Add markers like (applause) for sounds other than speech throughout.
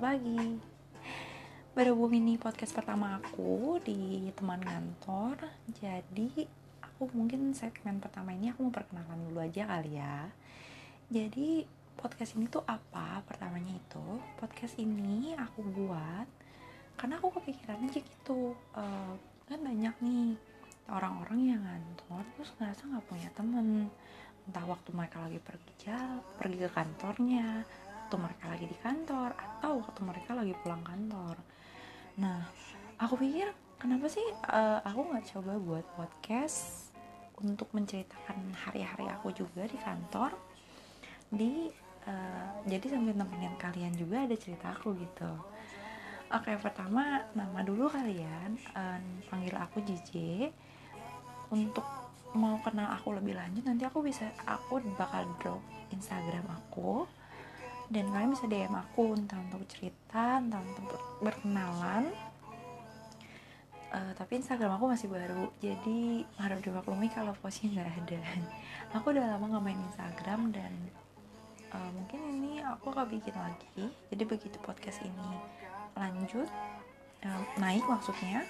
pagi. Berhubung ini podcast pertama aku di teman kantor Jadi aku mungkin segmen pertama ini aku mau perkenalan dulu aja kali ya. Jadi podcast ini tuh apa pertamanya itu? Podcast ini aku buat karena aku kepikiran aja gitu. Uh, Kan banyak nih orang-orang yang ngantor terus ngerasa nggak punya temen. Entah waktu mereka lagi pergi jal pergi ke kantornya waktu mereka lagi di kantor atau waktu mereka lagi pulang kantor. Nah aku pikir kenapa sih uh, aku nggak coba buat podcast untuk menceritakan hari-hari aku juga di kantor? Di uh, jadi sambil nemenin kalian juga ada cerita aku gitu. Oke pertama nama dulu kalian uh, panggil aku JJ untuk mau kenal aku lebih lanjut nanti aku bisa aku bakal drop Instagram aku dan kalian bisa DM aku entah untuk cerita entah untuk berkenalan. Uh, tapi Instagram aku masih baru jadi harap dimaklumi kalau postnya nggak ada. (laughs) Aku udah lama nggak main Instagram dan uh, mungkin ini aku akan bikin lagi jadi begitu podcast ini lanjut uh, naik maksudnya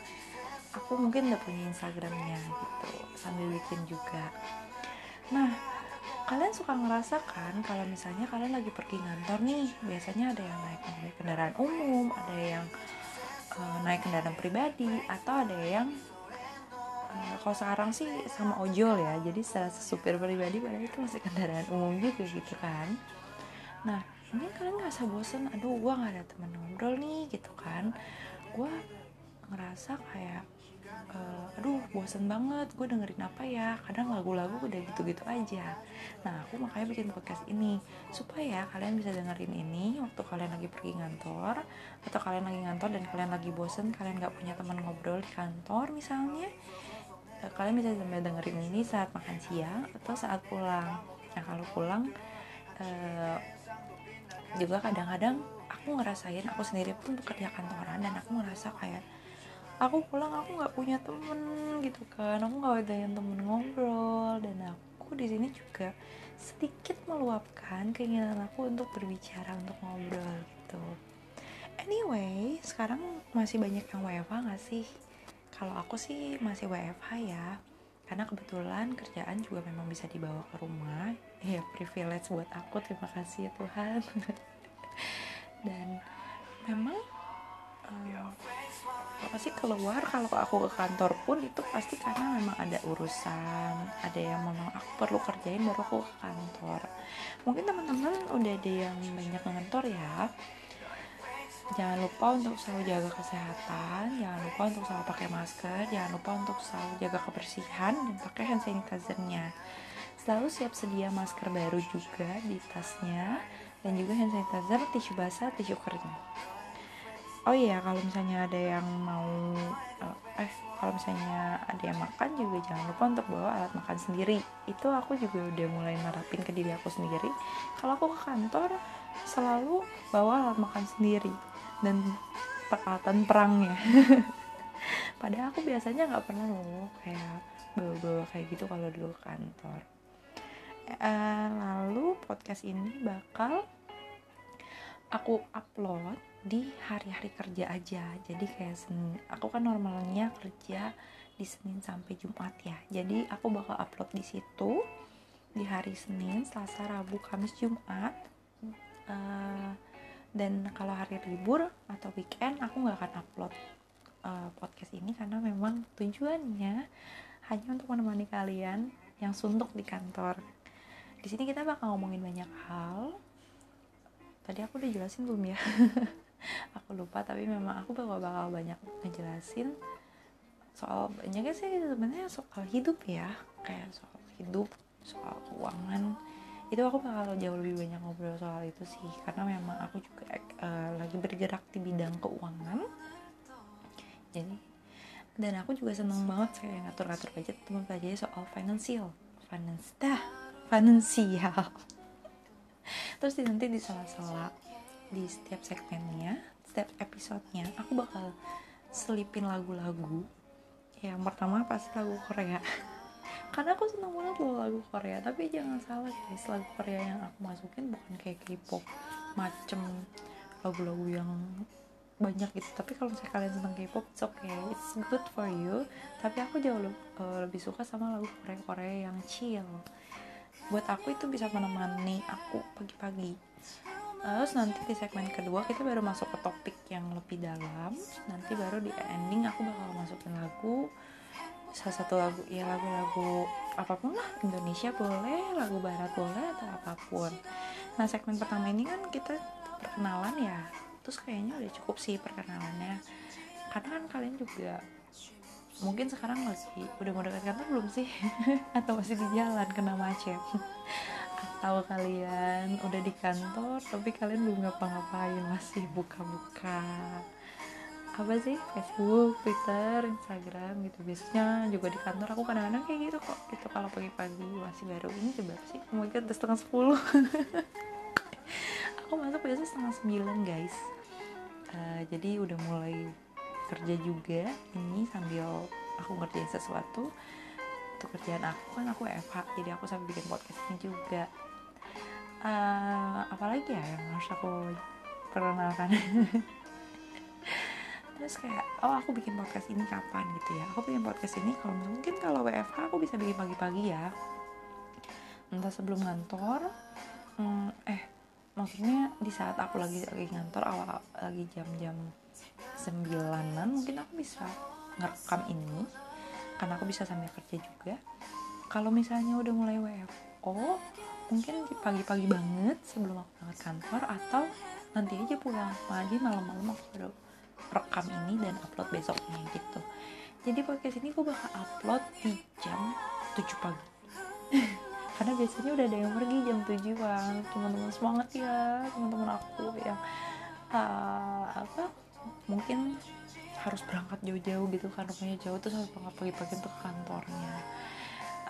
aku mungkin udah punya Instagramnya gitu sambil bikin juga. Nah kalian suka ngerasakan kalau misalnya kalian lagi pergi ngantor nih biasanya ada yang naik, kendaraan umum ada yang uh, naik kendaraan pribadi atau ada yang uh, kalau sekarang sih sama ojol ya jadi salah supir pribadi padahal itu masih kendaraan umum juga gitu kan. Nah ini kalian ngerasa bosen aduh gue nggak ada teman ngobrol nih gitu kan. Gue ngerasa kayak uh, aduh bosen banget gue dengerin apa ya? Kadang lagu-lagu udah gitu-gitu aja. Nah aku makanya bikin podcast ini supaya kalian bisa dengerin ini waktu kalian lagi pergi ngantor atau kalian lagi ngantor dan kalian lagi bosen kalian nggak punya teman ngobrol di kantor misalnya uh, kalian bisa sambil dengerin ini saat makan siang atau saat pulang. Nah kalau pulang uh, juga kadang-kadang aku ngerasain aku sendiri pun bekerja kantoran dan aku ngerasa kayak aku pulang aku nggak punya temen gitu kan. Aku nggak ada yang temen ngobrol. Dan aku di sini juga sedikit meluapkan keinginan aku untuk berbicara untuk ngobrol gitu. Anyway sekarang masih banyak yang WFH nggak sih? Kalau aku sih masih WFH ya. Karena kebetulan kerjaan juga memang bisa dibawa ke rumah. (laughs) Ya privilege buat aku. Terima kasih ya Tuhan. (laughs) Dan memang um, pasti keluar kalau aku ke kantor pun itu pasti karena memang ada urusan ada yang memang aku perlu kerjain baru aku ke kantor. Mungkin teman-teman udah ada yang banyak ngantor ya. Jangan lupa untuk selalu jaga kesehatan jangan lupa untuk selalu pakai masker jangan lupa untuk selalu jaga kebersihan dan pakai hand sanitizernya. Selalu siap sedia masker baru juga di tasnya dan juga hand sanitizer tisu basah tisu kering oh iya kalau misalnya ada yang mau eh, eh kalau misalnya ada yang makan juga jangan lupa untuk bawa alat makan sendiri. Itu aku juga udah mulai nerapin ke diri aku sendiri. Kalau aku ke kantor selalu bawa alat makan sendiri dan peralatan perangnya. (laughs) Padahal aku biasanya nggak pernah loh kayak bawa-bawa kayak gitu kalau dulu ke kantor. Uh, lalu podcast ini bakal aku upload di hari-hari kerja aja. Jadi kayak Senin aku kan normalnya kerja di Senin sampai Jumat ya. Jadi aku bakal upload di situ di hari Senin Selasa Rabu Kamis Jumat. Uh, dan kalau hari libur atau weekend aku nggak akan upload uh, podcast ini karena memang tujuannya hanya untuk menemani kalian yang suntuk di kantor. Di sini kita bakal ngomongin banyak hal. Tadi aku udah jelasin belum ya (laughs) aku lupa tapi memang aku bakal bakal banyak ngejelasin soal banyaknya sih sebenarnya soal hidup ya. Kayak soal hidup soal keuangan. Itu aku bakal jauh lebih banyak ngobrol soal itu sih. Karena memang aku juga uh, lagi bergerak di bidang keuangan. Jadi dan aku juga seneng banget kayak ngatur-ngatur budget. Teman pelajari soal financial. Finance dah. Finansial (laughs) terus nanti di sela-sela di setiap segmennya setiap episodenya aku bakal selipin lagu-lagu. Yang pertama pasti lagu Korea. (laughs) Karena aku senang banget loh lagu Korea tapi jangan salah guys lagu Korea yang aku masukin bukan kayak K-pop macem lagu-lagu yang banyak gitu. Tapi kalau misalnya kalian seneng K-pop it's okay it's good for you. Tapi aku jauh lebih, uh, lebih suka sama lagu Korea Korea yang chill. Buat aku itu bisa menemani aku pagi-pagi terus nanti di segmen kedua kita baru masuk ke topik yang lebih dalam. Nanti baru di ending aku bakal masukin lagu. Salah satu lagu ya lagu-lagu apa pun lah Indonesia boleh lagu Barat boleh atau apa pun. Nah segmen pertama ini kan kita perkenalan ya. Terus kayaknya udah cukup sih perkenalannya. Karena kan kalian juga mungkin sekarang lagi udah mau dekat kantor belum sih? (laughs) Atau masih di jalan kena macet atau kalian udah di kantor tapi kalian belum ngapa-ngapain masih buka-buka. Apa sih? Facebook, Twitter, Instagram gitu. Biasanya juga di kantor aku kadang-kadang kayak gitu kok. Gitu kalau pagi-pagi masih baru. Ini coba sih? Mungkin udah setengah sepuluh. (laughs) Aku masuk biasa setengah sembilan guys. Uh, jadi udah mulai kerja juga ini sambil aku ngerjain sesuatu. Untuk kerjaan aku kan aku FH jadi aku sambil bikin podcast ini juga uh, apalagi ya yang harus aku perkenalkan? (laughs) Terus kayak oh aku bikin podcast ini kapan gitu ya? Aku bikin podcast ini kalau mungkin kalau WFH aku bisa bikin pagi-pagi ya. Entah sebelum ngantor hmm, eh maksudnya di saat aku lagi lagi ngantor awal lagi jam-jam sembilanan mungkin aku bisa ngerekam ini. Karena aku bisa sambil kerja juga. Kalau misalnya udah mulai WFO mungkin pagi-pagi banget sebelum aku berangkat kantor atau nanti aja pulang. Pagi malam-malam aku baru rekam ini dan upload besoknya gitu. Jadi podcast ini aku bakal upload di jam 7 pagi. (laughs) Karena biasanya udah ada yang pergi jam tujuan. Teman-teman semangat ya teman-teman aku yang uh, apa mungkin harus berangkat jauh-jauh gitu kan rumahnya jauh terus harus pagi-pagi untuk kantornya.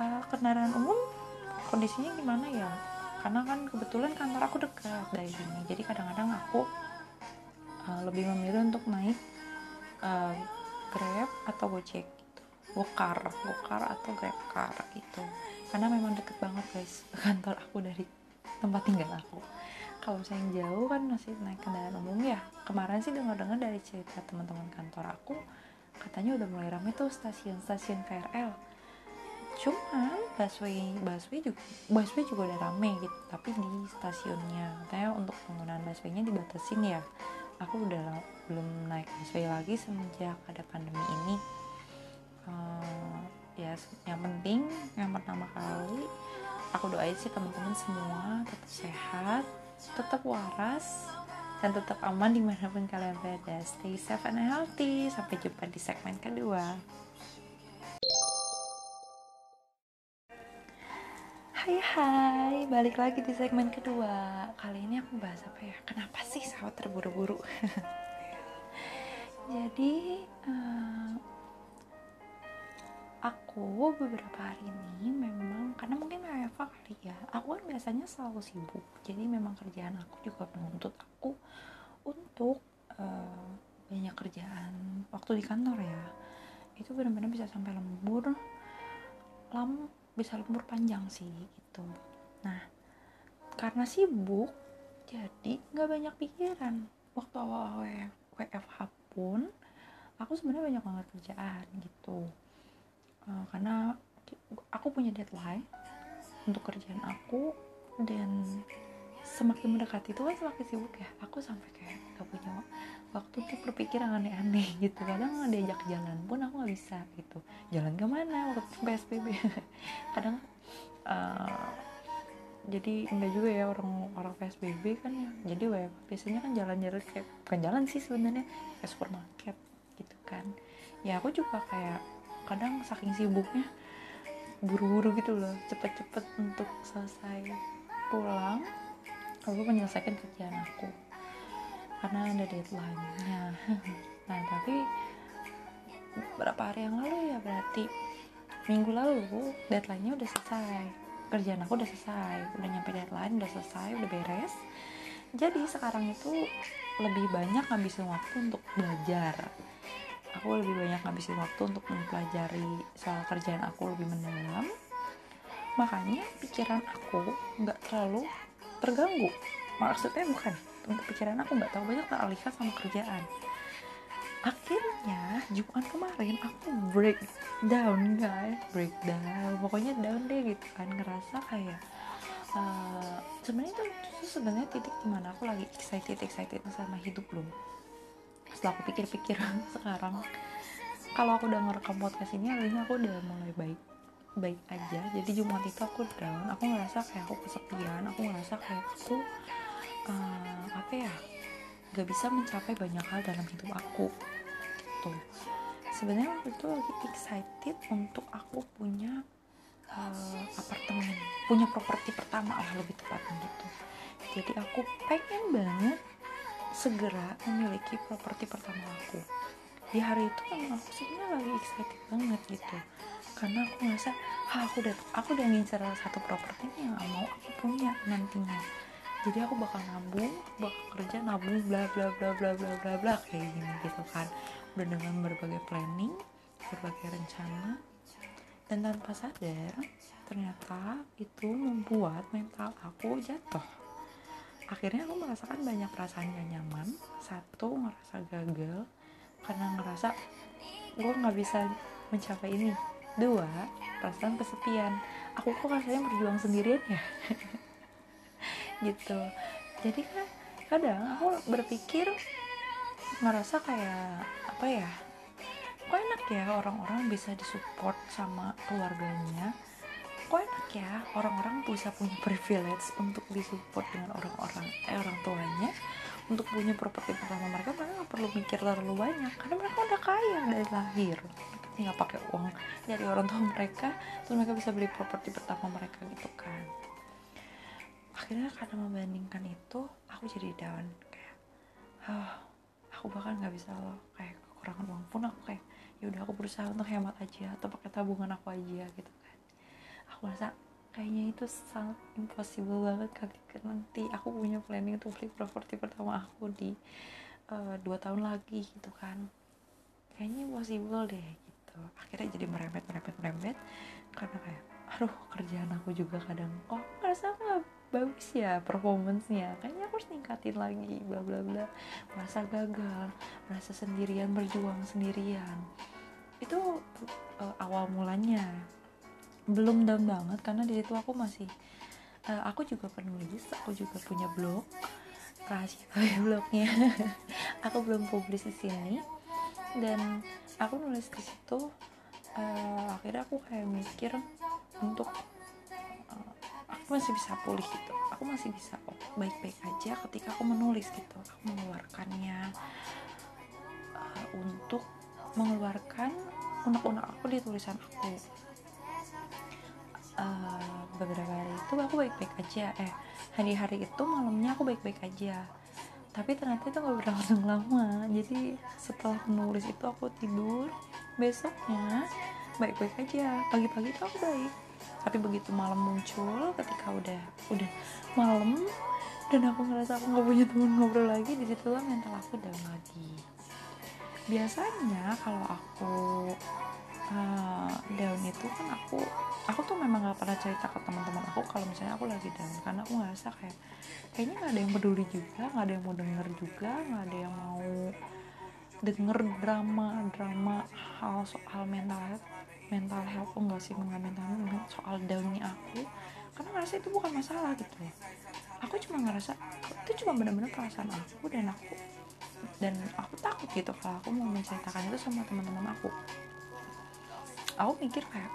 Uh, kendaraan umum kondisinya gimana ya? Karena kan kebetulan kantor aku dekat dari sini. Jadi kadang-kadang aku uh, lebih memilih untuk naik uh, grab atau gojek gitu. Gokar gokar atau grab car gitu. Karena memang deket banget guys (laughs) kantor aku dari tempat tinggal aku. Kalau yang jauh kan masih naik kendaraan umum ya. Kemarin sih dengar-dengar dari cerita teman-teman kantor aku katanya udah mulai ramai tuh stasiun-stasiun KRL cuman busway busway juga busway juga udah rame gitu tapi di stasiunnya. Katanya untuk penggunaan buswaynya dibatasin ya. Aku udah belum naik busway lagi semenjak ada pandemi ini. Uh, ya yang penting yang pertama kali aku doain sih teman-teman semua tetap sehat tetap waras dan tetap aman di mana pun kalian berada. Stay safe and healthy. Sampai jumpa di segmen kedua Hai hai, balik lagi di segmen kedua. Kali ini aku bahas apa ya? Kenapa sih sahur terburu-buru? (laughs) Jadi uh, aku beberapa hari ini memang karena mungkin WFA kali ya aku kan biasanya selalu sibuk. Jadi memang kerjaan aku juga menuntut aku untuk uh, banyak kerjaan waktu di kantor ya. Itu benar-benar bisa sampai lembur lam bisa lembur panjang sih gitu. Nah karena sibuk jadi nggak banyak pikiran. Waktu awal WFH pun aku sebenarnya banyak banget kerjaan gitu. Uh, karena aku punya deadline untuk kerjaan aku dan semakin mendekati itu kan semakin sibuk ya. Aku sampai kayak gak punya waktu tuh berpikiran aneh-aneh (laughs) gitu. Kadang diajak jalan pun aku nggak bisa gitu. Jalan ke mana waktu psbb (laughs) kadang uh, jadi enggak juga ya orang orang psbb kan ya. Jadi web biasanya kan jalan-jalan kayak bukan jalan sih sebenarnya kayak supermarket gitu kan. Ya aku juga kayak kadang saking sibuknya buru-buru gitu loh cepet-cepet untuk selesai pulang aku menyelesaikan kerjaan aku karena ada deadline-nya. Nah tapi beberapa hari yang lalu ya berarti minggu lalu deadline-nya udah selesai kerjaan aku udah selesai udah nyampe deadline udah selesai udah beres. Jadi sekarang itu lebih banyak ngabisin waktu untuk belajar. Aku lebih banyak ngabisin waktu untuk mempelajari soal kerjaan aku lebih mendalam. Makanya pikiran aku nggak terlalu terganggu. Maksudnya bukan untuk pikiran aku nggak tahu banyak teralihkan sama kerjaan. Akhirnya Jumat kemarin aku break down guys. Break down pokoknya down deh gitu kan. Ngerasa kayak uh, sebenarnya itu justru sebenarnya titik di mana aku lagi excited excited sama hidup loh. Setelah aku pikir-pikir (laughs) sekarang kalau aku udah ngerekam podcast ini artinya aku udah mulai baik baik aja. Jadi Jumat itu aku down. Aku ngerasa kayak aku kesepian. Aku ngerasa kayak aku uh, apa ya gak bisa mencapai banyak hal dalam hidup aku tuh sebenarnya waktu itu lagi excited untuk aku punya uh, apartemen punya properti pertama lah lebih tepatnya gitu. Jadi aku pengen banget segera memiliki properti pertama aku. Di hari itu memang aku sebenarnya lagi excited banget gitu. Karena aku ngerasa ah aku udah aku udah ngincer satu properti yang mau aku punya nantinya jadi aku bakal nabung bakal kerja nabung bla bla bla bla bla bla bla kayak gini gitu kan. Udah dengan berbagai planning berbagai rencana. Dan tanpa sadar ternyata itu membuat mental aku jatuh. Akhirnya aku merasakan banyak perasaan gak nyaman. Satu ngerasa gagal. Karena ngerasa gue nggak bisa mencapai ini. Dua perasaan kesepian. Aku kok rasanya berjuang sendirian ya (laughs) gitu. Jadi kan kadang aku berpikir ngerasa kayak apa ya kok enak ya orang-orang bisa disupport sama keluarganya? Kok enak ya orang-orang bisa punya privilege untuk disupport dengan orang-orang eh orang tuanya? Untuk punya properti pertama mereka mereka nggak perlu mikir terlalu banyak. Karena mereka udah kaya dari lahir. Tinggal pakai uang dari orang tua mereka terus mereka bisa beli properti pertama mereka gitu kan akhirnya karena membandingkan itu aku jadi down. Kayak ah aku bahkan nggak bisa loh. Kayak kekurangan uang pun aku kayak ya udah aku berusaha untuk hemat aja atau pakai tabungan aku aja gitu kan. Aku rasa kayaknya itu sangat impossible banget ketika nanti aku punya planning untuk beli properti pertama aku di uh, dua tahun lagi gitu kan. Kayaknya impossible deh gitu. Akhirnya jadi merembet merembet merembet karena kayak aduh kerjaan aku juga kadang kok ngerasa aku gak bagus ya performancenya? Kayaknya aku harus ningkatin lagi bla bla bla. Merasa gagal merasa sendirian berjuang sendirian. Itu uh, awal mulanya. Belum down banget karena di situ aku masih uh, aku juga penulis aku juga punya blog rahasia (laughs) blognya. Aku belum publis di sini. Dan aku nulis di situ uh, akhirnya aku kayak mikir untuk uh, aku masih bisa pulih gitu. Aku masih bisa baik-baik aja ketika aku menulis gitu. Aku mengeluarkannya uh, untuk mengeluarkan unek-unek aku di tulisan aku. Uh, beberapa hari itu aku baik-baik aja. Eh hari-hari itu malamnya aku baik-baik aja. Tapi ternyata itu gak berlangsung lama. Jadi setelah menulis itu aku tidur besoknya baik-baik aja. Pagi-pagi itu aku baik tapi begitu malam muncul ketika udah udah malam dan aku ngerasa aku nggak punya teman ngobrol lagi di situ lah mental aku down lagi. Biasanya kalau aku uh, down itu kan aku aku tuh memang gak pernah cerita ke teman-teman aku kalau misalnya aku lagi down. Karena aku ngerasa kayak kayaknya nggak ada yang peduli juga nggak ada yang mau denger juga nggak ada yang mau denger drama drama hal soal mental mental health oh enggak sih enggak mental health soal downnya aku. Karena ngerasa itu bukan masalah gitu aku cuma ngerasa itu cuma benar-benar perasaan aku dan aku dan aku takut gitu kalau aku mau menceritakan itu sama teman-teman aku. Aku mikir kayak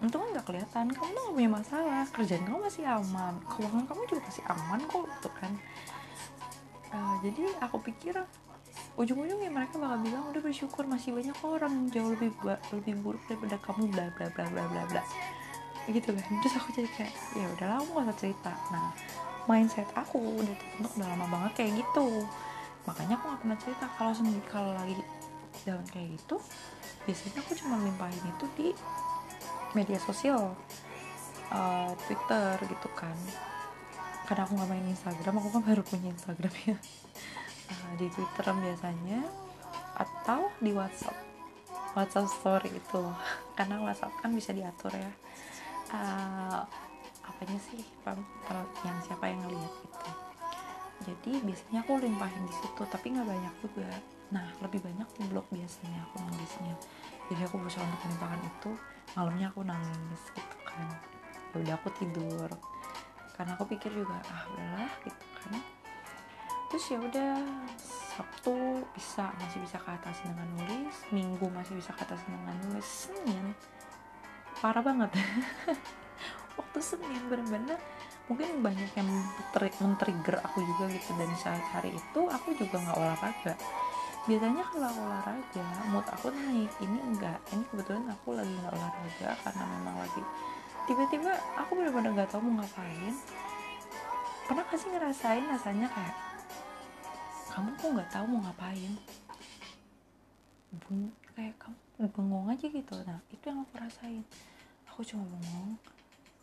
untung nggak kelihatan kamu tuh gak punya masalah kerjaan kamu masih aman keuangan kamu juga masih aman kok gitu kan. Uh, jadi aku pikir ujung-ujungnya mereka bakal bilang udah bersyukur masih banyak orang jauh lebih lebih buruk daripada kamu bla bla bla bla bla bla. Gitu kan. Terus aku jadi kayak ya udahlah aku gak usah cerita. Nah mindset aku udah terbentuk udah lama banget kayak gitu. Makanya aku gak pernah cerita. Kalau sendiri kalau lagi down kayak gitu biasanya aku cuma limpahin itu di media sosial uh, Twitter gitu kan. Karena aku nggak main Instagram aku kan baru punya Instagram ya uh, di Twitter biasanya atau di WhatsApp. WhatsApp story itu (laughs) karena WhatsApp kan bisa diatur ya. Uh, apanya sih? Yang siapa yang ngeliat gitu. Jadi biasanya aku limpahin di situ tapi nggak banyak juga. Nah lebih banyak di blog biasanya aku nulisnya. Jadi aku berusaha untuk melimpahkan itu. Malamnya aku nangis gitu kan. Udah aku tidur. Karena aku pikir juga ah udahlah gitu kan terus ya udah Sabtu bisa masih bisa ke atas dengan nulis. Minggu masih bisa ke atas dengan nulis. Senin. Parah banget. (laughs) Waktu Senin bener-bener mungkin banyak yang men-trigger aku juga gitu. Dan saat hari itu aku juga nggak olahraga. Biasanya kalau olahraga mood aku naik. Ini enggak. Ini kebetulan aku lagi nggak olahraga karena memang lagi tiba-tiba aku benar-benar nggak tahu mau ngapain. Pernah kasih ngerasain rasanya kayak kamu kok nggak tahu mau ngapain? Bun, kayak kamu bengong aja gitu. Nah itu yang aku rasain. Aku cuma bengong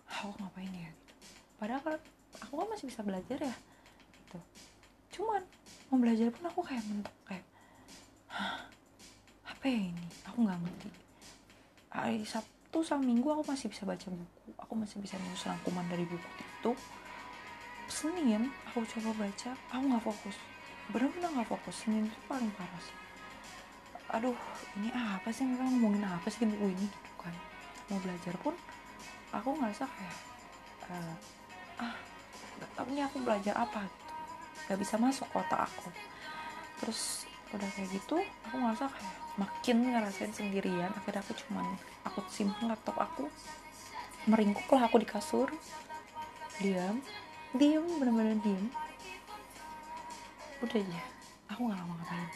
aku ngapain ya? Gitu. Padahal kalau aku kan masih bisa belajar ya gitu. Cuman mau belajar pun aku kayak mentok kayak apa ya ini? Aku nggak ngerti. Hari Sabtu sama Minggu aku masih bisa baca buku. Aku masih bisa nulis rangkuman dari buku itu. Senin aku coba baca aku nggak fokus benar-benar nggak fokus Senin itu paling parah sih. Aduh ini apa sih? Mereka ngomongin apa sih? Di buku ini gitu kan. Mau belajar pun aku ngerasa kayak uh, ah ini aku belajar apa gitu. Gak bisa masuk kotak aku. Terus udah kayak gitu aku ngerasa kayak makin ngerasain sendirian. Akhirnya aku cuman aku simpen laptop aku meringkuk lah aku di kasur. Diam. Diam bener-bener diam udah aja aku nggak lama ngapain.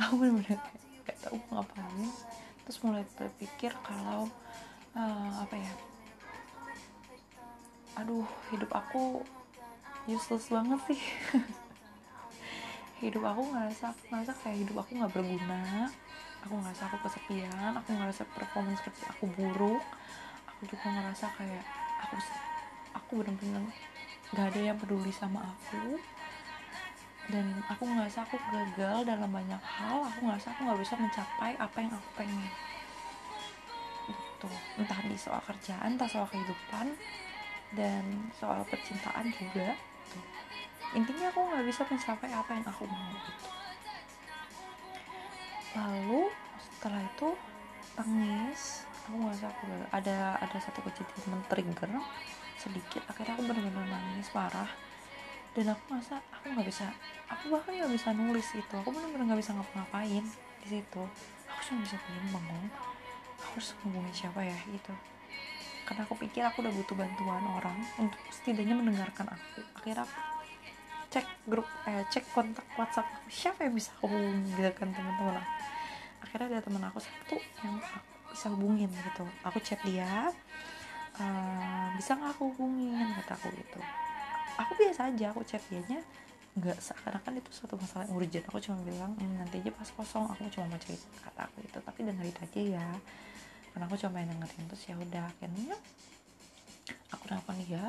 Aku bener-bener kayak gak tau mau ngapain. Terus mulai berpikir kalau uh, apa ya aduh hidup aku useless banget sih. (laughs) Hidup aku ngerasa aku ngerasa kayak hidup aku nggak berguna. Aku ngerasa aku kesepian aku ngerasa performance kerja aku buruk. Aku juga ngerasa kayak aku aku benar-benar gak ada yang peduli sama aku dan aku ngerasa aku gagal dalam banyak hal. Aku ngerasa aku nggak bisa mencapai apa yang aku pengen. Gitu. Entah di soal kerjaan entah soal kehidupan dan soal percintaan juga gitu. intinya aku nggak bisa mencapai apa yang aku mau gitu. Lalu setelah itu tangis aku ngerasa aku ada ada satu kejadian men-trigger sedikit. Akhirnya aku benar-benar nangis parah dan aku masa aku nggak bisa aku bahkan nggak bisa nulis itu aku benar-benar nggak bisa ngapa-ngapain di situ. Aku cuma bisa diam bengong aku harus ngomongin siapa ya gitu. Karena aku pikir aku udah butuh bantuan orang untuk setidaknya mendengarkan aku. Akhirnya aku cek grup eh cek kontak WhatsApp aku. Siapa yang bisa aku hubungin gitu kan teman-teman aku. Akhirnya ada teman aku satu yang aku bisa hubungin gitu. Aku chat dia uh, bisa nggak aku hubungin? kata aku gitu aku biasa aja aku chat dianya nggak seakan-akan itu suatu masalah yang urgent. Aku cuma bilang hm, nanti aja pas kosong. Aku cuma mau cerita kata aku itu tapi dengerin aja ya. Karena aku cuma pengen dengerin terus ya udah akhirnya aku nelfon dia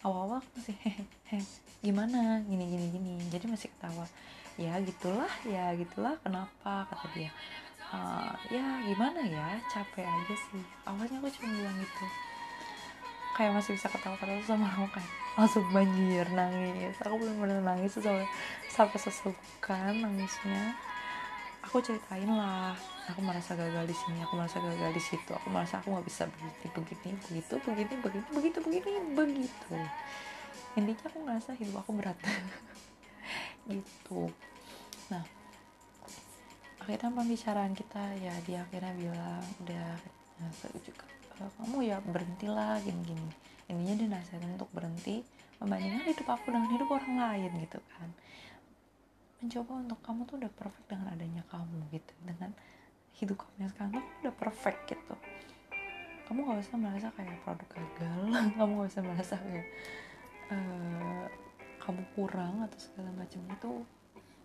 awal-awal aku masih hehehe gimana? Gini gini gini. Jadi masih ketawa. Ya gitulah ya gitulah kenapa? kata dia. Uh, ya gimana ya? Capek aja sih. Awalnya aku cuma bilang gitu kayak masih bisa ketawa-ketawa sama aku kayak langsung banjir nangis. Aku benar-benar nangis sampai sampai sesukan nangisnya. Aku ceritain lah aku merasa gagal di sini aku merasa gagal di situ. Aku merasa aku nggak bisa begini begini begitu begini begini begitu begini begitu. Intinya aku ngerasa hidup aku berat. (laughs) Gitu. Nah akhirnya pembicaraan kita ya dia akhirnya bilang udah nah, juga kamu ya berhentilah gini-gini. Intinya dia nasihatin untuk berhenti membandingkan hidup aku dengan hidup orang lain gitu kan. Mencoba untuk kamu tuh udah perfect dengan adanya kamu gitu. Dengan hidup kamu yang sekarang tuh udah perfect gitu. Kamu gak usah merasa kayak produk gagal (laughs) kamu gak usah merasa kayak uh, kamu kurang atau segala macam. Itu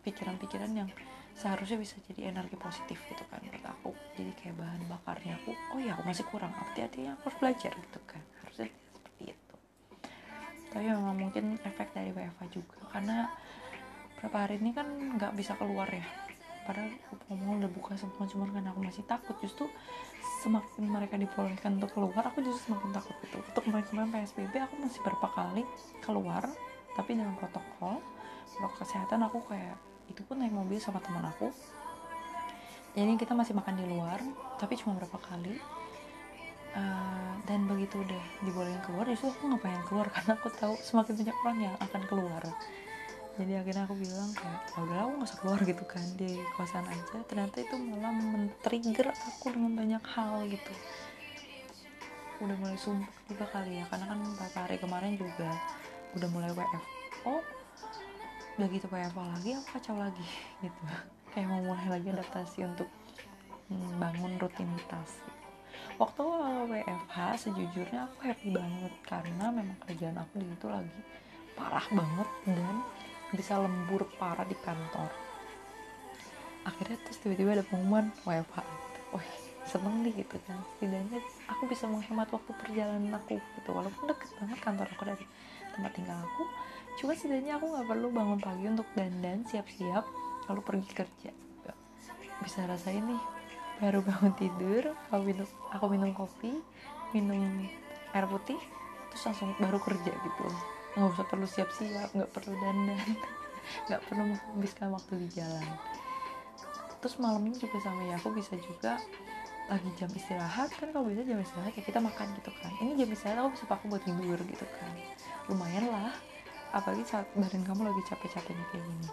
pikiran-pikiran yang seharusnya bisa jadi energi positif gitu kan buat aku. Jadi kayak bahan bakarnya aku oh ya aku masih kurang. Arti artinya aku harus belajar gitu kan. Harusnya seperti itu. Tapi memang mungkin efek dari WFA juga. Karena beberapa hari ini kan nggak bisa keluar ya. Padahal ngomong udah buka semua cuman karena aku masih takut justru semakin mereka dibolehkan untuk keluar aku justru semakin takut gitu. Untuk kemarin-kemarin PSBB aku masih berapa kali keluar tapi dengan protokol protokol kesehatan aku kayak itu pun naik mobil sama teman aku. Jadi kita masih makan di luar tapi cuma berapa kali. Uh, dan begitu udah dibolehin keluar justru aku nggak pengen keluar (laughs) karena aku tahu semakin banyak orang yang akan keluar. Jadi akhirnya aku bilang kayak ya udahlah aku nggak usah keluar (laughs) gitu kan di kosan aja. Ternyata itu malah men-trigger aku dengan banyak hal gitu. Udah mulai sumpah juga kali ya karena kan beberapa hari kemarin juga udah mulai WFO udah gitu WFO lagi aku kacau lagi (laughs) gitu. Kayak mau mulai lagi adaptasi untuk bangun rutinitas. Waktu WFH sejujurnya aku happy banget karena memang kerjaan aku di situ lagi parah banget dan bisa lembur parah di kantor. Akhirnya terus tiba-tiba ada pengumuman WFH wah seneng nih gitu kan. Setidaknya aku bisa menghemat waktu perjalanan aku gitu. Walaupun deket banget kantor aku dari tempat tinggal aku cuma setidaknya aku nggak perlu bangun pagi untuk dandan siap-siap lalu pergi kerja. Bisa rasain nih baru bangun tidur aku minum aku minum kopi minum air putih terus langsung baru kerja gitu. Nggak usah perlu siap-siap nggak perlu dandan (laughs) nggak perlu menghabiskan waktu di jalan. Terus malamnya juga sama ya aku bisa juga lagi jam istirahat. Kan kalau bisa jam istirahat ya kita makan gitu kan. Ini jam istirahat aku bisa pakai buat tidur gitu kan. Lumayan lah apalagi saat badan kamu lagi capek-capeknya kayak gini.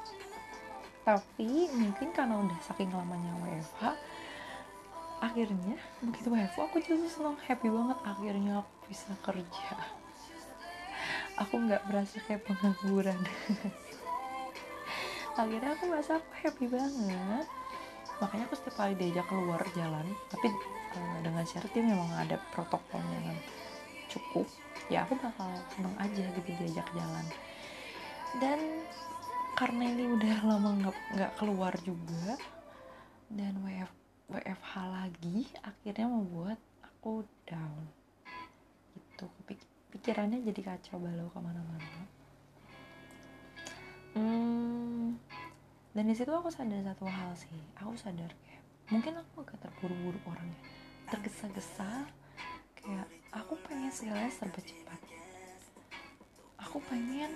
Tapi mungkin karena udah saking lamanya WFH akhirnya begitu WFH aku jadi senang happy banget. Akhirnya aku bisa kerja. Aku nggak merasa kayak pengangguran. (laughs) Akhirnya aku merasa aku happy banget. Makanya aku setiap kali diajak keluar jalan tapi uh, dengan syarat dia memang ada protokolnya yang cukup ya aku bakal seneng aja gitu diajak jalan dan karena ini udah lama nggak nggak keluar juga dan WF, WFH lagi akhirnya membuat aku down. Gitu. Pikirannya jadi kacau balau ke mana-mana. Hmm, dan di situ aku sadar satu hal sih. Aku sadar kayak mungkin aku agak terburu-buru orangnya tergesa-gesa kayak aku pengen segalanya serba cepat aku pengen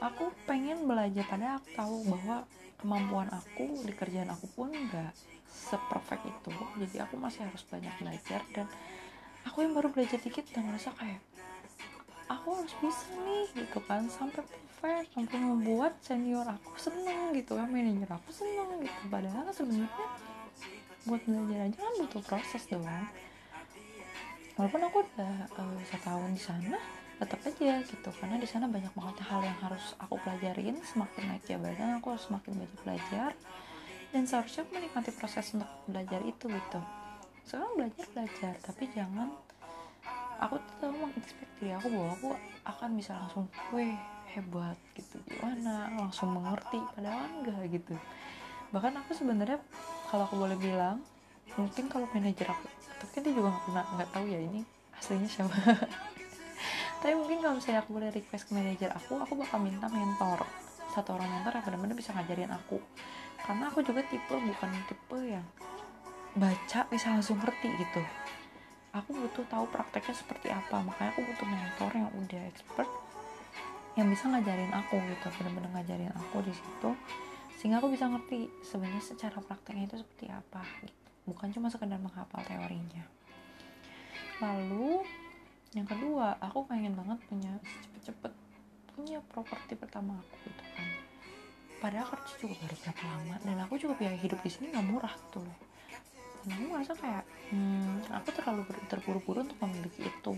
aku pengen belajar pada aku tahu bahwa kemampuan aku di kerjaan aku pun nggak seperfect itu. Jadi aku masih harus banyak belajar dan aku yang baru belajar dikit dan merasa kayak aku harus bisa nih gitu kan. Sampai perfect sampai membuat senior aku seneng gitu kan manajer aku seneng gitu. Padahal sebenarnya buat belajar aja kan butuh proses dong. Walaupun aku udah uh, setahun di sana tetap aja gitu. Karena di sana banyak banget hal yang harus aku pelajarin. Semakin naik jabatan aku harus semakin banyak belajar. Dan seharusnya aku menikmati proses untuk belajar itu gitu. Sekarang belajar belajar. Tapi jangan aku tuh mengekspek diri aku bahwa aku akan bisa langsung weh hebat gitu. Gimana? Langsung mengerti. Padahal enggak gitu. Bahkan aku sebenarnya kalau aku boleh bilang mungkin kalau manajer aku tapi dia juga nggak pernah nggak tahu ya ini aslinya siapa (laughs) tapi mungkin kalau misalnya aku boleh request ke manajer aku aku bakal minta mentor. Satu orang mentor yang benar-benar bisa ngajarin aku. Karena aku juga tipe bukan tipe yang baca bisa langsung ngerti gitu. Aku butuh tahu prakteknya seperti apa. Makanya aku butuh mentor yang udah expert yang bisa ngajarin aku gitu. Bener-bener ngajarin aku di situ sehingga aku bisa ngerti sebenarnya secara prakteknya itu seperti apa gitu. bukan cuma sekedar menghafal teorinya. Lalu yang kedua aku pengen banget punya cepet-cepet punya properti pertama aku gitu kan. Padahal kerja juga baru berapa lama dan aku juga biaya hidup di sini nggak murah gitu loh. Dan aku merasa kayak hmm, aku terlalu terburu-buru untuk memiliki itu.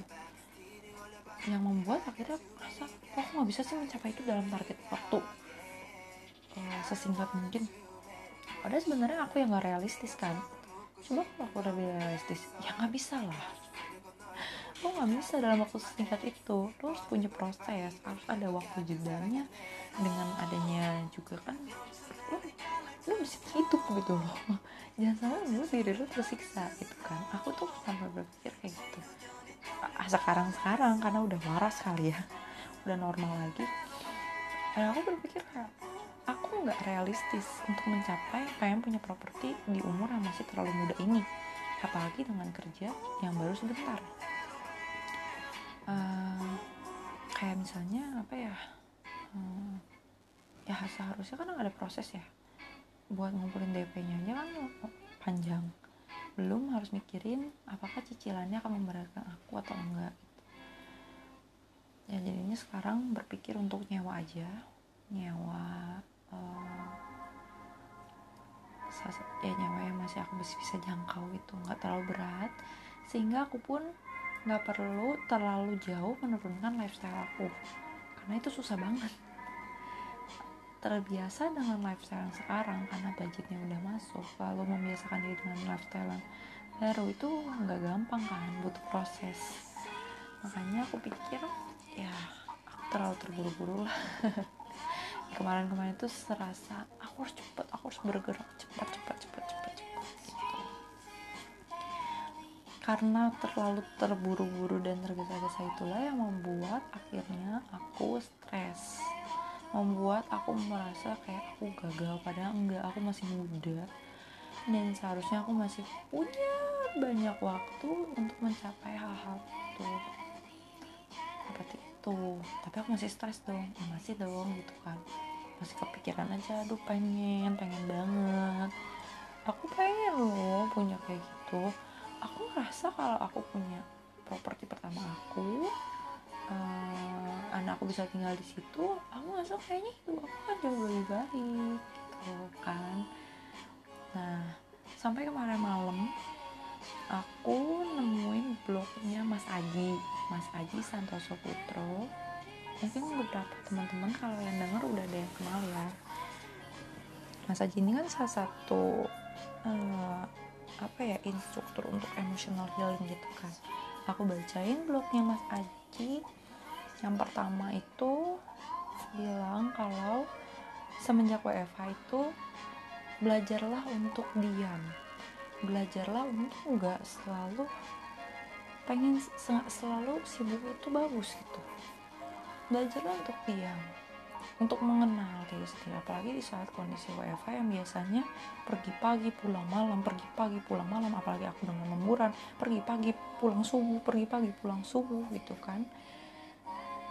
Yang membuat akhirnya merasa kok aku nggak bisa sih mencapai itu dalam target waktu uh, sesingkat mungkin. Padahal sebenarnya aku yang nggak realistis kan. Coba kalau aku udah realistis ya nggak bisa lah lo nggak bisa dalam waktu singkat itu. Lo harus punya proses. Harus ada waktu jedanya dengan adanya juga kan lo lo mesti hidup gitu loh. (laughs) Jangan sampai lo diri lo tersiksa gitu kan. Aku tuh sampai berpikir kayak gitu. Sekarang sekarang karena udah waras kali ya. (laughs) Udah normal lagi. Dan aku berpikir kayak aku nggak realistis untuk mencapai pengen punya properti di umur yang masih terlalu muda ini. Apalagi dengan kerja yang baru sebentar uh, kayak misalnya apa ya uh, ya ya seharusnya kan ada proses ya. Buat ngumpulin DP-nya aja kan panjang. Belum harus mikirin apakah cicilannya akan memberatkan aku atau enggak ya jadinya sekarang berpikir untuk nyewa aja. Nyewa uh, ya nyewa yang masih aku bisa jangkau itu nggak terlalu berat. Sehingga aku pun nggak perlu terlalu jauh menurunkan lifestyle aku karena itu susah banget. Terbiasa dengan lifestyle yang sekarang karena budgetnya udah masuk lalu membiasakan diri dengan lifestyle yang baru itu nggak gampang kan butuh proses. Makanya aku pikir ya aku terlalu terburu-buru lah. (laughs) Kemarin-kemarin itu serasa aku harus cepet aku harus bergerak cepat karena terlalu terburu-buru dan tergesa-gesa itulah yang membuat akhirnya aku stres. Membuat aku merasa kayak aku gagal padahal enggak aku masih muda. Dan seharusnya aku masih punya banyak waktu untuk mencapai hal-hal itu. Seperti itu. Tapi aku masih stres dong. Ya masih dong gitu kan. Masih kepikiran aja aduh pengen pengen banget. Aku pengen loh punya kayak gitu aku ngerasa kalau aku punya properti pertama aku uh, anak aku bisa tinggal di situ aku ngerasa kayaknya hidup aku kan jauh lebih baik gitu kan. Nah sampai kemarin malam aku nemuin blognya Mas Aji Mas Aji Santoso Putro. Mungkin beberapa teman-teman kalau yang denger udah ada yang kenal ya. Mas Aji ini kan salah satu uh, apa ya instruktur untuk emotional healing gitu kan. Aku bacain blognya Mas Aji. Yang pertama itu bilang kalau semenjak WFH itu belajarlah untuk diam. Belajarlah untuk nggak selalu pengen selalu sibuk itu bagus gitu. Belajarlah untuk diam untuk mengenal diri sendiri. Apalagi di saat kondisi WFH yang biasanya pergi pagi pulang malam pergi pagi pulang malam apalagi aku dengan lemburan pergi pagi pulang subuh pergi pagi pulang subuh gitu kan.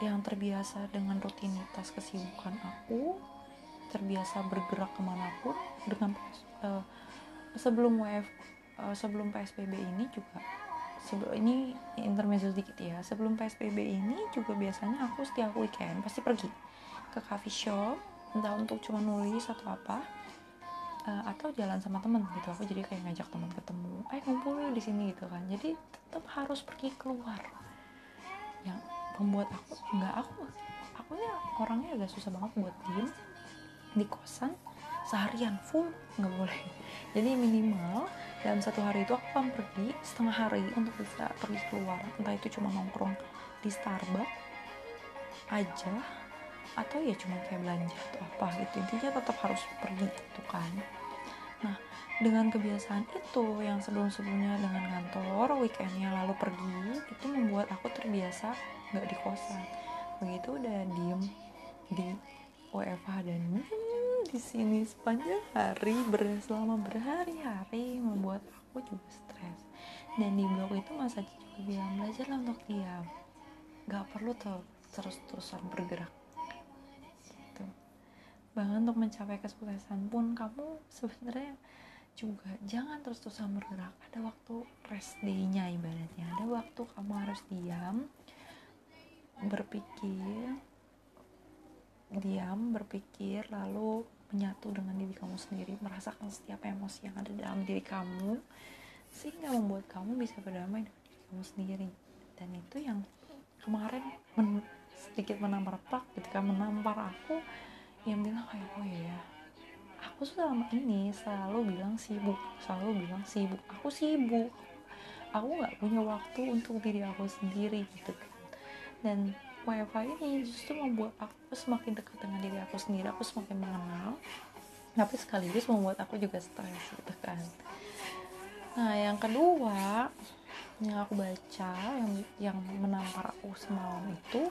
Yang terbiasa dengan rutinitas kesibukan aku terbiasa bergerak ke mana pun dengan uh, sebelum WF uh, eh, sebelum PSBB ini juga sebelum ini intermezzo sedikit ya sebelum PSBB ini juga biasanya aku setiap weekend pasti pergi ke coffee shop entah untuk cuma nulis atau apa uh, atau jalan sama temen gitu. Aku jadi kayak ngajak teman ketemu eh ngumpul di sini gitu kan. Jadi tetap harus pergi keluar. Yang membuat aku nggak aku aku ya orangnya agak susah banget buat diem di kosan seharian full nggak boleh. Jadi minimal dalam satu hari itu aku akan pergi setengah hari untuk bisa pergi keluar. Entah itu cuma nongkrong di Starbucks aja atau ya cuma kayak belanja atau apa gitu. Intinya tetap harus pergi gitu kan. Nah dengan kebiasaan itu yang sebelum-sebelumnya dengan kantor weekendnya lalu pergi itu membuat aku terbiasa nggak di kosan. Begitu udah diem di WFH dan hmm, di sini sepanjang hari ber selama berhari-hari membuat aku juga stres. Dan di blog itu masa juga bilang belajarlah untuk diam. Nggak perlu tuh terus-terusan bergerak bahkan untuk mencapai kesuksesan pun kamu sebenarnya juga jangan terus-terusan bergerak. Ada waktu rest day-nya ibaratnya. Ada waktu kamu harus diam berpikir diam berpikir lalu menyatu dengan diri kamu sendiri. Merasakan setiap emosi yang ada dalam diri kamu sehingga membuat kamu bisa berdamai dengan diri kamu sendiri. Dan itu yang kemarin men sedikit menampar pak ketika menampar aku yang bilang kayak oh iya aku selama ini selalu bilang sibuk selalu bilang sibuk. Aku sibuk. Aku nggak punya waktu untuk diri aku sendiri gitu kan. Dan wifi ini justru membuat aku semakin dekat dengan diri aku sendiri. Aku semakin mengenal tapi sekaligus membuat aku juga stres gitu kan. Nah yang kedua yang aku baca yang yang menampar aku semalam itu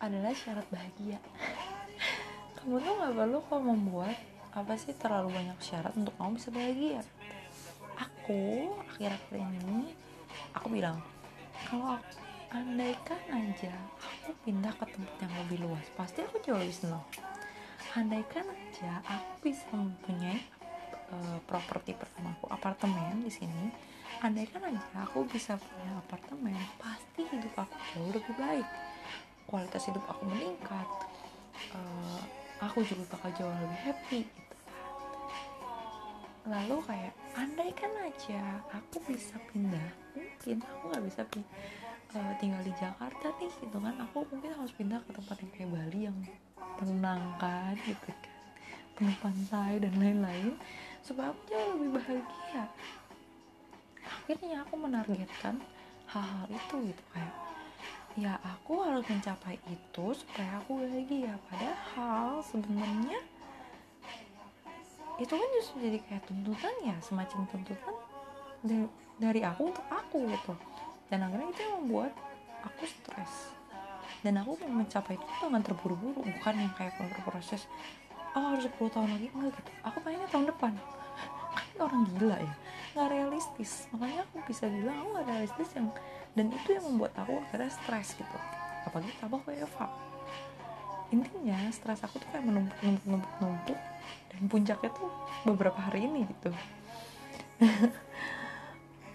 adalah syarat bahagia. Kamu tuh nggak perlu kok membuat apa sih terlalu banyak syarat untuk kamu bisa bahagia. Aku akhir-akhir ini aku bilang kalau andaikan aja aku pindah ke tempat yang lebih luas pasti aku jauh lebih senang. Andaikan aja aku bisa mempunyai uh, properti pertama aku apartemen di sini andaikan aja aku bisa punya apartemen pasti hidup aku jauh lebih baik kualitas hidup aku meningkat uh, aku juga bakal jauh lebih happy gitu lalu kayak andaikan aja aku bisa pindah mungkin aku nggak bisa pindah, uh, tinggal di Jakarta nih gitu kan. Aku mungkin harus pindah ke tempat yang kayak Bali yang tenangkan gitu kan. Penuh pantai dan lain-lain supaya aku jauh lebih bahagia. Akhirnya aku menargetkan hal-hal itu gitu kayak ya aku harus mencapai itu supaya aku bahagia padahal sebenarnya itu kan justru jadi kayak tuntutan ya semacam tuntutan dari aku untuk aku gitu. Dan akhirnya itu yang membuat aku stres. Dan aku mau mencapai itu dengan terburu-buru bukan yang kayak proses oh harus 10 tahun lagi. Enggak gitu. Aku pengennya tahun depan. (laughs) Kan orang gila ya. Nggak realistis. Makanya aku bisa bilang aku nggak realistis yang dan itu yang membuat aku akhirnya stres gitu. Apalagi tambah Eva. Intinya stres aku tuh kayak menumpuk numpuk numpuk numpuk. Dan puncaknya tuh beberapa hari ini gitu.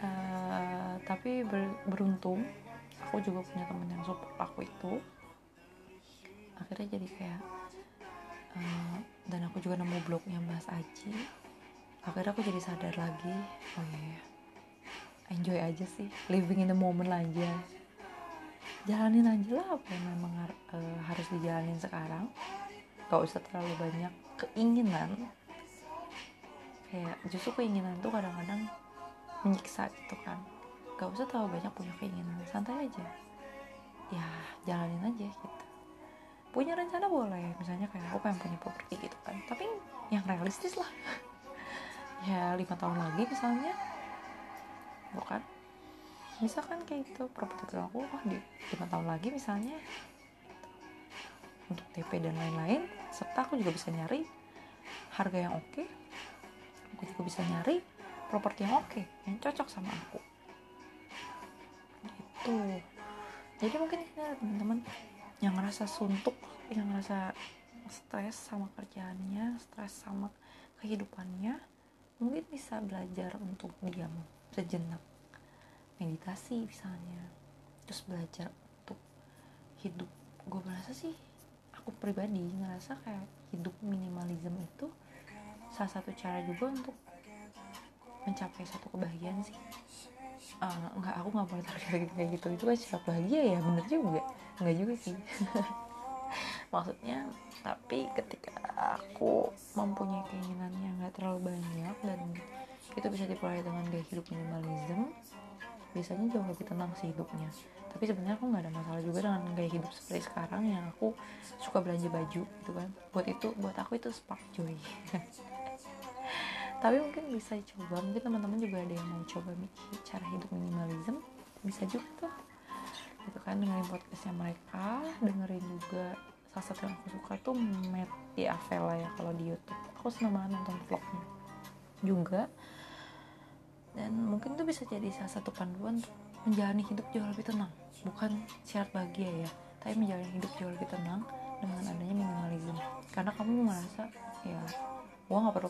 Uh, (laughs) tapi ber, beruntung aku juga punya teman yang support aku itu. Akhirnya jadi kayak uh, dan aku juga nemu blognya Mbak Aji. Akhirnya aku jadi sadar lagi oh iya yeah, enjoy aja sih living in the moment aja. Jalanin aja lah apa yang memang uh, harus dijalanin sekarang. Gak usah terlalu banyak keinginan. Kayak justru keinginan tuh kadang-kadang menyiksa gitu kan. Gak usah terlalu banyak punya keinginan santai aja. Ya jalanin aja gitu. Punya rencana boleh misalnya kayak aku pengen punya properti gitu kan. Tapi yang realistis lah. (laughs) Ya lima tahun lagi misalnya bukan misalkan kayak gitu? Properti aku oh di lima tahun lagi misalnya. Untuk TP dan lain-lain serta aku juga bisa nyari harga yang oke. Okay. aku juga bisa nyari properti yang oke okay, yang cocok sama aku. Gitu. Jadi mungkin ini teman-teman yang ngerasa suntuk yang ngerasa stres sama kerjaannya stres sama kehidupannya mungkin bisa belajar untuk diam sejenak. Meditasi misalnya. Terus belajar untuk hidup. Gue merasa sih aku pribadi ngerasa kayak hidup minimalism itu salah satu cara juga untuk mencapai satu kebahagiaan sih. Uh, nggak aku nggak boleh target kayak gitu. Itu kan siapa bahagia ya bener juga. Nggak juga sih. (laughs) Maksudnya tapi ketika aku mempunyai keinginan yang nggak terlalu banyak dan itu bisa diperoleh dengan gaya hidup minimalism. Biasanya jauh lebih tenang sih hidupnya. Tapi sebenarnya aku nggak ada masalah juga dengan gaya hidup seperti sekarang yang aku suka belanja baju gitu kan. Buat itu buat aku itu spark joy. (laughs) Tapi mungkin bisa coba mungkin teman-teman juga ada yang mau coba cara hidup minimalism. Bisa juga tuh. Gitu kan dengerin podcastnya mereka. Dengerin juga salah satu yang aku suka tuh Matt di Avela ya kalau di YouTube. Aku seneng banget nonton vlognya. Juga dan mungkin tuh bisa jadi salah satu panduan menjalani hidup jauh lebih tenang. Bukan syarat bahagia ya tapi menjalani hidup jauh lebih tenang dengan adanya minimalism karena kamu merasa ya gua nggak perlu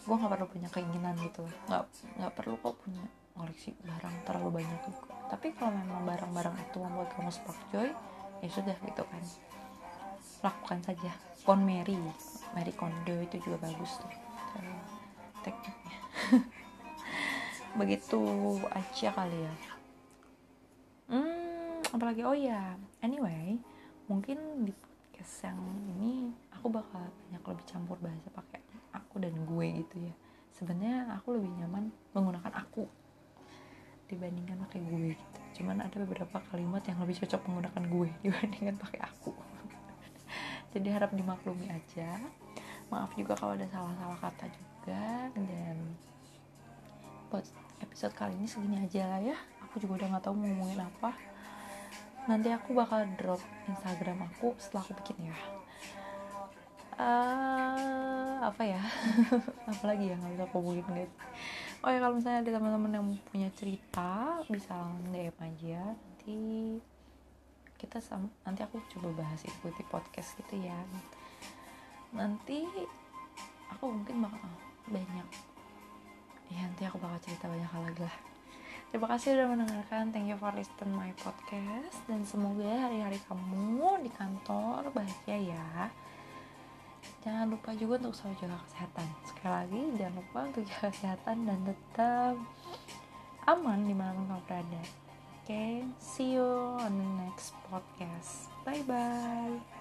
gue nggak perlu punya keinginan gitu. Nggak nggak perlu kok punya koleksi barang terlalu banyak juga. Tapi kalau memang barang-barang itu membuat kamu spark joy ya sudah gitu kan. Lakukan saja. Pon Mary Mary Kondo itu juga bagus tuh. Tekniknya (laughs) begitu aja kali ya. Hmm apalagi oh ya anyway mungkin di podcast yang ini aku bakal banyak lebih campur bahasa pakai aku dan gue gitu ya. Sebenarnya aku lebih nyaman menggunakan aku dibandingkan pakai gue gitu. Cuman ada beberapa kalimat yang lebih cocok menggunakan gue (laughs) dibandingkan pakai aku. (laughs) Jadi harap dimaklumi aja. Maaf juga kalau ada salah-salah kata juga dan buat episode kali ini segini aja lah ya. Aku juga udah nggak tahu mau ngomongin apa. Nanti aku bakal drop instagram aku setelah aku bikin ya. Uh, apa ya? (laughs) Apalagi ya? Nggak bisa aku ngomongin guys. Oh ya kalau misalnya ada teman-teman yang punya cerita bisa DM aja. Nanti kita sam nanti aku coba bahas ikuti podcast gitu ya. Nanti aku mungkin bakal banyak ya nanti aku bakal cerita banyak hal lagi lah. Terima kasih sudah mendengarkan. Thank you for listen my podcast. Dan semoga hari-hari kamu di kantor bahagia ya. Jangan lupa juga untuk selalu jaga kesehatan. Sekali lagi jangan lupa untuk jaga kesehatan dan tetap aman di mana pun kamu berada. Okay see you on the next podcast. Bye bye